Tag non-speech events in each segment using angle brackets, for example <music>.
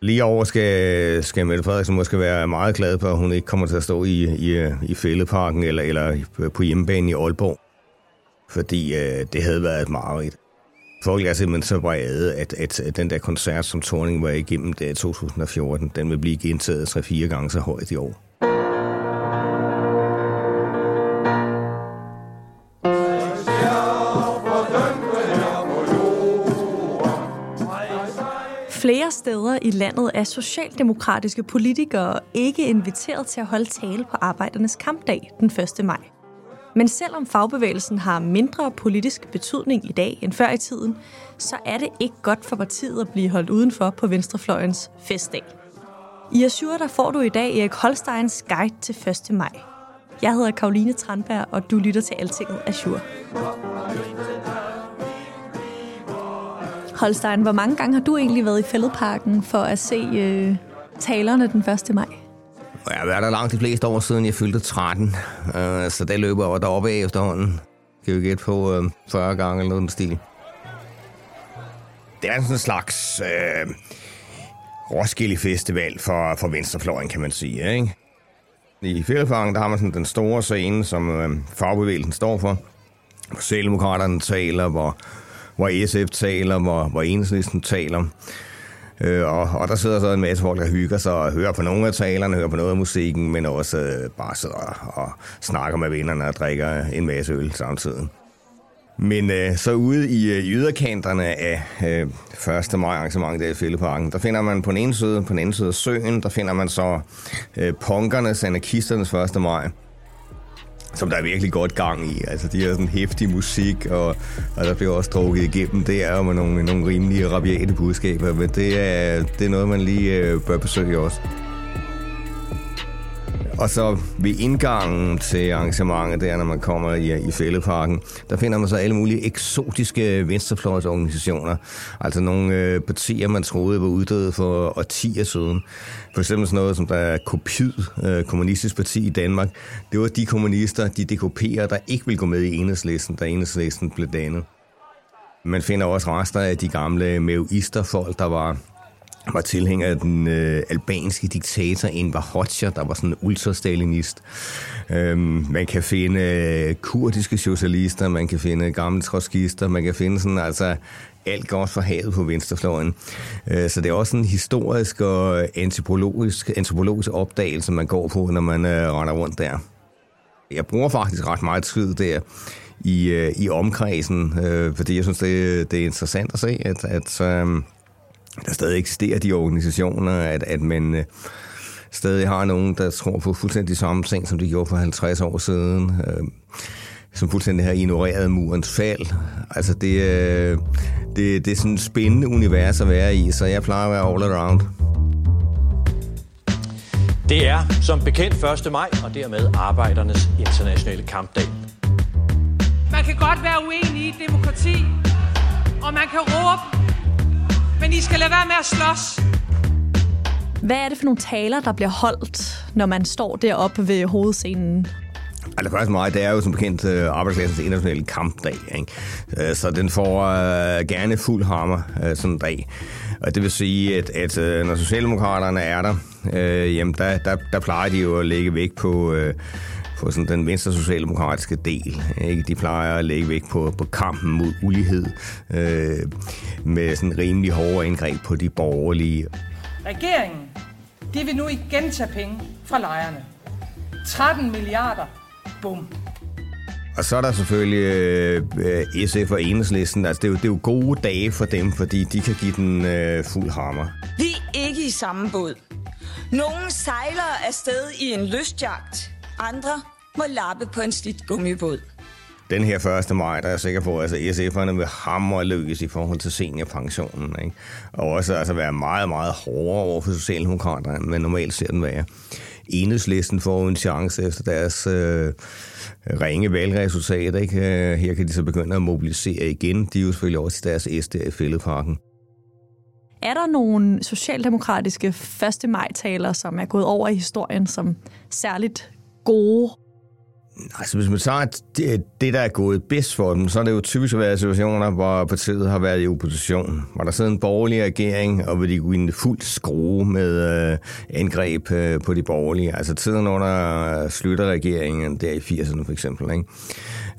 Lige over skal, skal Mette Frederiksen måske være meget glad for, at hun ikke kommer til at stå i, i, i fældeparken eller, eller på hjemmebane i Aalborg. Fordi øh, det havde været et mareridt. Folk er simpelthen så vrede, at, at, at den der koncert, som Torning var igennem der i 2014, den vil blive gentaget 3-4 gange så højt i år. Flere steder i landet er socialdemokratiske politikere ikke inviteret til at holde tale på arbejdernes kampdag den 1. maj. Men selvom fagbevægelsen har mindre politisk betydning i dag end før i tiden, så er det ikke godt for partiet at blive holdt udenfor på Venstrefløjens festdag. I Azure der får du i dag Erik Holsteins guide til 1. maj. Jeg hedder Karoline Tranberg, og du lytter til Altinget Azure. Holstein, hvor mange gange har du egentlig været i Fælledparken for at se øh, talerne den 1. maj? Jeg har været der langt de fleste år siden, jeg fyldte 13, øh, så det løber over deroppe af efterhånden. Kan vi gætte på øh, 40 gange eller noget stil. Det er sådan en slags øh, Roskilde Festival for, for venstrefløjen, kan man sige. Ikke? I Fælledparken, der har man sådan den store scene, som øh, fagbevægelsen står for. Hvor Socialdemokraterne taler, hvor, hvor SF taler, hvor, hvor Enhedslisten taler. Øh, og, og der sidder så en masse folk, der hygger sig og hører på nogle af talerne, hører på noget af musikken, men også øh, bare sidder og, og snakker med vennerne og drikker en masse øl samtidig. Men øh, så ude i øh, yderkanterne af øh, 1. maj arrangementet der i Fælleparken, der finder man på den ene side, på den anden side af søen, der finder man så øh, punkernes, anarkisternes 1. maj som der er virkelig godt gang i. Altså, de har sådan hæftig musik, og, og der bliver også drukket igennem. Det er med nogle, nogle rimelige rabiate budskaber, men det er, det er noget, man lige øh, bør besøge også. Og så ved indgangen til arrangementet, der når man kommer i, i Fælleparken, der finder man så alle mulige eksotiske venstrefløjsorganisationer. Altså nogle øh, partier, man troede var uddøde for årtier siden. For eksempel sådan noget som der er Kopid, øh, kommunistisk parti i Danmark. Det var de kommunister, de DKP'er, der ikke ville gå med i enhedslisten, da enhedslisten blev dannet. Man finder også rester af de gamle maoisterfolk, der var var tilhænger af den øh, albanske diktator Enver Hoxha, der var sådan en ultrastalinist. Øhm, man kan finde øh, kurdiske socialister, man kan finde gamle trotskister, man kan finde sådan altså alt godt for havet på venstrefløjen. Øh, så det er også en historisk og antropologisk, antropologisk opdagelse, man går på, når man øh, render rundt der. Jeg bruger faktisk ret meget tid der i, øh, i omkredsen, øh, fordi jeg synes, det, det er interessant at se, at, at øh, der stadig eksisterer de organisationer, at, at man øh, stadig har nogen, der tror på fuldstændig samme ting, som de gjorde for 50 år siden. Øh, som fuldstændig har ignoreret murens fald. Altså, det, øh, det, det er sådan et spændende univers at være i, så jeg plejer at være all around. Det er som bekendt 1. maj, og dermed arbejdernes internationale kampdag. Man kan godt være uenig i demokrati, og man kan råbe men I skal lade være med at slås. Hvad er det for nogle taler, der bliver holdt, når man står deroppe ved hovedscenen? Altså først mig, det er jo som bekendt uh, arbejdsklassens internationale kampdag, ikke? Uh, så den får uh, gerne fuld hammer uh, sådan en dag. Og det vil sige, at, at uh, når Socialdemokraterne er der, uh, jamen der, der, der plejer de jo at lægge vægt på... Uh, på sådan den venstre socialdemokratiske del. Ikke? De plejer at lægge vægt på, på kampen mod ulighed øh, med sådan rimelig hårde indgreb på de borgerlige. Regeringen, de vil nu igen tage penge fra lejerne. 13 milliarder. Bum. Og så er der selvfølgelig øh, SF og Enhedslisten. Altså, det, er jo, det er jo gode dage for dem, fordi de kan give den øh, fuld hammer. Vi er ikke i samme båd. Nogle sejler afsted i en lystjagt. Andre må lappe på en slidt gummibåd. den her 1. maj, der er jeg sikker på, at altså, SF'erne vil hamre lykkes i forhold til seniorpensionen. Ikke? Og også altså, være meget, meget hårdere over for Socialdemokraterne, man normalt ser den være. Enhedslisten får en chance efter deres øh, ringe valgresultat. Ikke? Øh, her kan de så begynde at mobilisere igen. De er jo selvfølgelig også i deres S der i fældeparken. Er der nogle socialdemokratiske 1. maj-taler, som er gået over i historien som særligt gode? Altså, hvis man tager det, det, der er gået bedst for dem, så er det jo typisk været situationer, hvor partiet har været i opposition. Hvor der sidder en borgerlig regering, og hvor de kunne ind fuld skrue med øh, angreb øh, på de borgerlige. Altså tiden under øh, slutterregeringen der i 80'erne for eksempel. Ikke?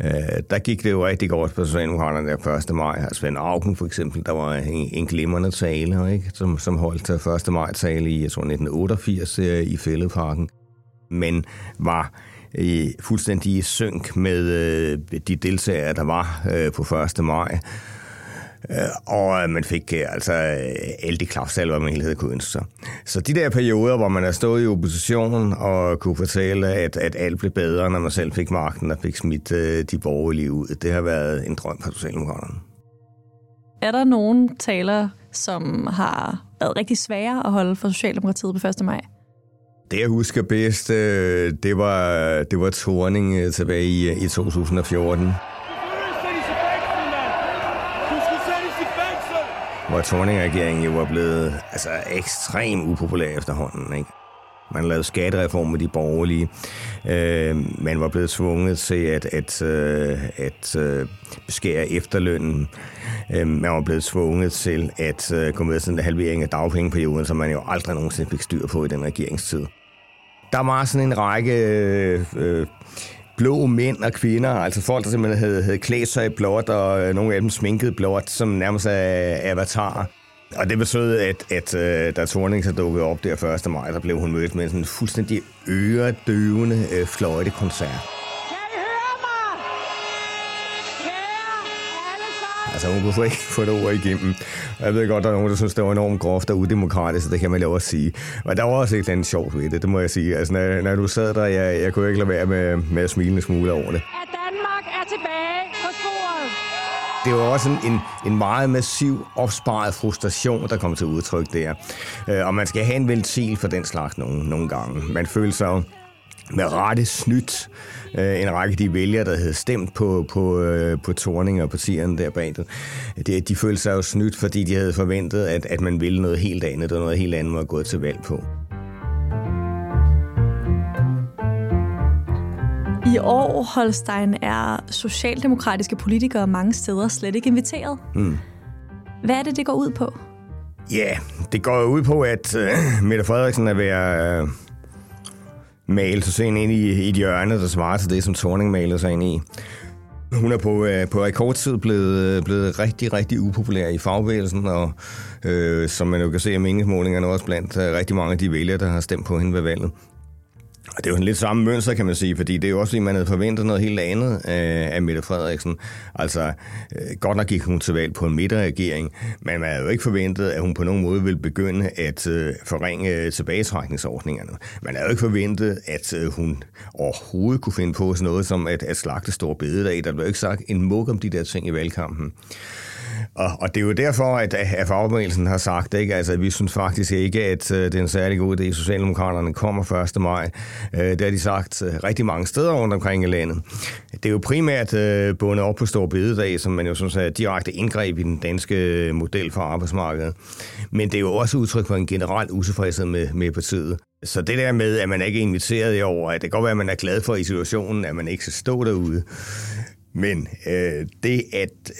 Øh, der gik det jo rigtig godt på Socialdemokraterne der 1. maj. Altså Svend Auken for eksempel, der var en, en glimrende tale, ikke? Som, som holdt øh, 1. maj tale i, jeg tror, 1988 øh, i Fældeparken. Men var i fuldstændig synk med øh, de deltagere, der var øh, på 1. maj. Øh, og øh, man fik øh, altså alle de klapsalver, man hele kunne ønske sig. Så de der perioder, hvor man er stået i oppositionen og kunne fortælle, at, at alt blev bedre, når man selv fik magten og fik smidt de borgerlige ud, det har været en drøm for Socialdemokraterne. Er der nogen taler, som har været rigtig svære at holde for Socialdemokratiet på 1. maj? Det, jeg husker bedst, øh, det var, det var Torning øh, tilbage i, øh, i 2014. Hvor Torning-regeringen jo var blevet altså, ekstremt upopulær efterhånden. Ikke? Man lavede skattereform med de borgerlige. Øh, man var blevet tvunget til at, at, øh, at øh, beskære efterlønnen. Øh, man var blevet tvunget til at øh, gå med sådan en halvering af dagpengeperioden, som man jo aldrig nogensinde fik styr på i den regeringstid der var sådan en række øh, øh, blå mænd og kvinder, altså folk, der simpelthen havde, havde klædt sig i blåt, og øh, nogle af dem sminket blåt, som nærmest er avatarer. Og det betød, at, at øh, da Thorning så dukkede op der 1. maj, der blev hun mødt med sådan en fuldstændig øredøvende øh, fløjtekoncert. Altså, hun kunne ikke få det ord igennem. Jeg ved godt, der er nogen, der synes, det var enormt groft og udemokratisk, så det kan man jo også sige. Men der var også et eller andet sjovt ved det, det må jeg sige. Altså, når, når du sad der, jeg, jeg kunne ikke lade være med, med at smile en smule over det. At Danmark er tilbage på sporet. Det var også en, en, en meget massiv opsparet frustration, der kom til udtryk der. Øh, og man skal have en ventil for den slags nogle, nogle gange. Man føler sig med rette snydt øh, en række af de vælgere, der havde stemt på, på, øh, på Torning og partierne der bag det. De, de følte sig jo snydt, fordi de havde forventet, at, at man ville noget helt andet, og noget helt andet var gået til valg på. I år, Holstein, er socialdemokratiske politikere mange steder slet ikke inviteret. Mm. Hvad er det, det går ud på? Ja, yeah, det går ud på, at uh, Mette Frederiksen er ved at uh, male sig ind i, i et hjørne, der svarer til det, som Thorning malede sig ind i. Hun er på, øh, på rekordtid blevet, øh, blevet rigtig, rigtig upopulær i fagbevægelsen, og øh, som man jo kan se af meningsmålingerne også blandt øh, rigtig mange af de vælgere, der har stemt på hende ved valget. Og det er jo en lidt samme mønster, kan man sige, fordi det er jo også, fordi man havde forventet noget helt andet øh, af Mette Frederiksen. Altså, øh, godt nok gik hun til valg på en midterregering, men man havde jo ikke forventet, at hun på nogen måde ville begynde at øh, forringe tilbagetrækningsordningerne. Man havde jo ikke forventet, at øh, hun overhovedet kunne finde på sådan noget som at, at slagte store bededag. Der blev ikke sagt en mug om de der ting i valgkampen. Og, og det er jo derfor, at, at fagbevægelsen har sagt, ikke? Altså, at vi synes faktisk ikke, at øh, det er en særlig god idé, at Socialdemokraterne kommer 1. maj. Øh, det har de sagt øh, rigtig mange steder rundt omkring i landet. Det er jo primært bundet op på Stor Bededag, som man jo synes er direkte indgreb i den danske model for arbejdsmarkedet. Men det er jo også udtryk for en generel utilfredshed med, med partiet. Så det der med, at man ikke er inviteret i år, at det kan godt være, at man er glad for i situationen, at man ikke skal stå derude. Men øh, det, at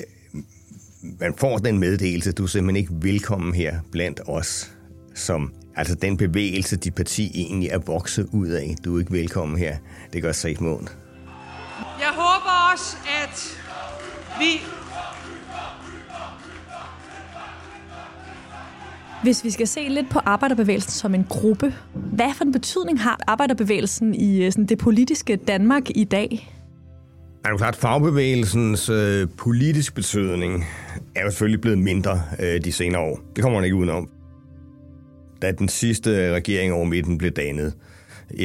man får den meddelelse, du er simpelthen ikke velkommen her blandt os, som altså den bevægelse, dit parti egentlig er vokset ud af. Du er ikke velkommen her. Det gør sig mål. Jeg håber også, at vi Hvis vi skal se lidt på arbejderbevægelsen som en gruppe, hvad for en betydning har arbejderbevægelsen i øh, sådan, det politiske Danmark i dag? Er det klart, fagbevægelsens øh, politisk betydning er jo selvfølgelig blevet mindre øh, de senere år. Det kommer man ikke udenom. Da den sidste øh, regering over midten blev dannet,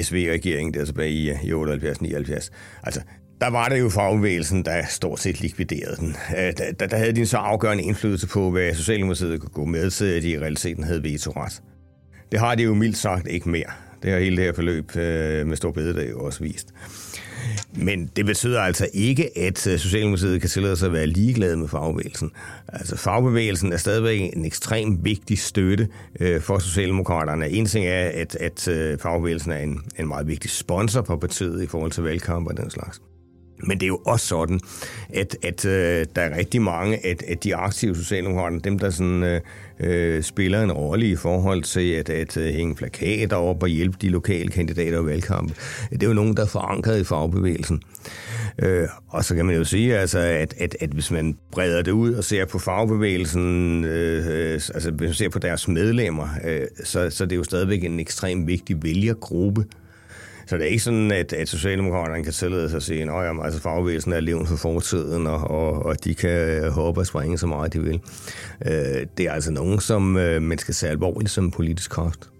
SV-regeringen der tilbage i, øh, i 78-79, altså der var det jo fagbevægelsen, der stort set likviderede den. Øh, der, der havde de en så afgørende indflydelse på, hvad Socialdemokratiet kunne gå med til, at de i realiteten havde vetoret. Det har de jo mildt sagt ikke mere. Det har hele det her forløb øh, med Stor Bededag også vist. Men det betyder altså ikke, at øh, Socialdemokratiet kan tillade sig at være ligeglade med fagbevægelsen. Altså fagbevægelsen er stadigvæk en ekstremt vigtig støtte øh, for Socialdemokraterne. En ting er, at, at øh, fagbevægelsen er en, en meget vigtig sponsor på partiet i forhold til valgkamp og den slags. Men det er jo også sådan, at, at øh, der er rigtig mange at, at de aktive socialdemokrater, dem der sådan, øh, øh spiller en rolle i forhold til at, at øh, hænge plakater op og hjælpe de lokale kandidater i valgkamp. Det er jo nogen, der er forankret i fagbevægelsen. Øh, og så kan man jo sige, altså, at, at, at hvis man breder det ud og ser på fagbevægelsen, øh, øh altså hvis man ser på deres medlemmer, øh, så, så det er jo stadigvæk en ekstremt vigtig vælgergruppe. Så det er ikke sådan, at, at Socialdemokraterne kan tillade sig at sige, at altså fagbevægelsen er levende for fortiden, og, og, og de kan håbe og springe så meget, de vil. Øh, det er altså nogen, som øh, man skal se alvorligt som politisk kraft.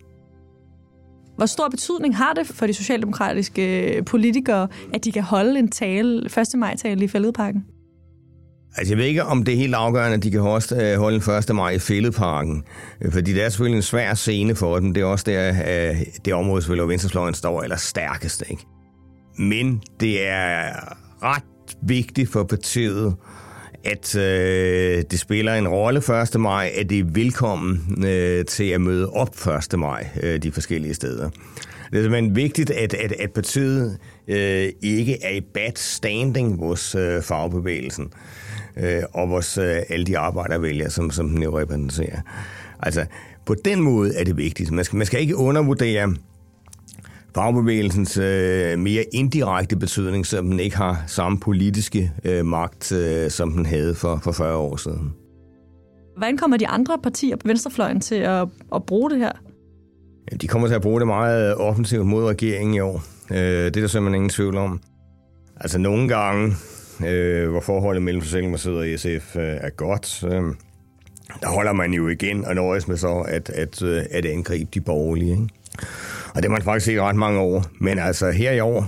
Hvor stor betydning har det for de socialdemokratiske øh, politikere, at de kan holde en tale, 1. maj-tale i Fælledparken? Altså, jeg ved ikke, om det er helt afgørende, at de kan øh, holde den 1. maj i Fælledparken. Øh, fordi det er selvfølgelig en svær scene for dem. Det er også der, øh, det område, hvor Venstrefløjen står eller stærkest. Ikke? Men det er ret vigtigt for partiet, at øh, det spiller en rolle 1. maj, at det er velkommen øh, til at møde op 1. maj øh, de forskellige steder. Det er simpelthen vigtigt, at, at, at partiet øh, ikke er i bad standing hos øh, fagbevægelsen øh, og vores, øh, alle de arbejdervælgere, som, som den jo repræsenterer. Altså, på den måde er det vigtigt. Man skal, man skal ikke undervurdere fagbevægelsens øh, mere indirekte betydning, som den ikke har samme politiske øh, magt, øh, som den havde for, for 40 år siden. Hvordan kommer de andre partier på venstrefløjen til at, at bruge det her? De kommer til at bruge det meget offensivt mod regeringen i år. Øh, det er der simpelthen ingen tvivl om. Altså nogle gange, øh, hvor forholdet mellem Socialdemokratiet og SF øh, er godt, øh, der holder man jo igen og nøjes med så at, at, øh, at angribe de borgerlige. Ikke? Og det har man faktisk set ret mange år. Men altså her i år,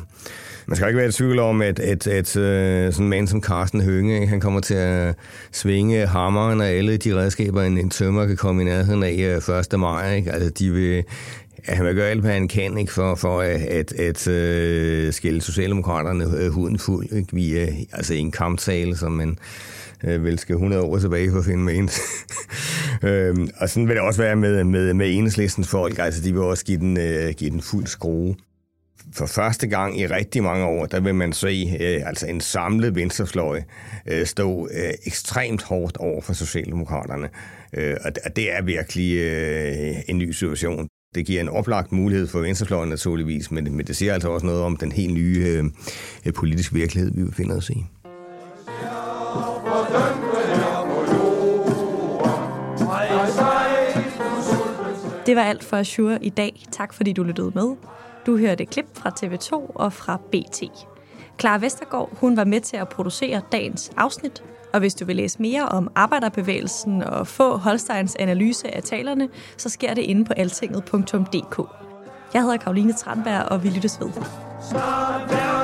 man skal ikke være i tvivl om, at, at, at øh, sådan en mand som Carsten Hønge, ikke, han kommer til at svinge hammeren og alle de redskaber, en, en tømmer kan komme i nærheden af øh, 1. Maj. Ikke? Altså, de vil, Ja, han vil gøre alt, hvad han kan ikke, for, for at, at, at øh, uh, skille Socialdemokraterne øh, huden fuld ikke? via altså en kamptale, som man uh, vel skal 100 år tilbage for at finde med en. <laughs> øhm, og sådan vil det også være med, med, med enhedslistens folk. Altså, de vil også give den, uh, give den fuld skrue for første gang i rigtig mange år, der vil man se øh, altså en samlet venstrefløj øh, stå øh, ekstremt hårdt over for Socialdemokraterne. Øh, og det er virkelig øh, en ny situation. Det giver en oplagt mulighed for venstrefløjen naturligvis, men, men det siger altså også noget om den helt nye øh, øh politiske virkelighed, vi befinder os i. Det var alt for Azure i dag. Tak fordi du lyttede med. Du hørte klip fra TV2 og fra BT. Clara Vestergaard, hun var med til at producere dagens afsnit, og hvis du vil læse mere om arbejderbevægelsen og få Holsteins analyse af talerne, så sker det inde på altinget.dk. Jeg hedder Karoline Tranberg, og vi lyttes ved. Snart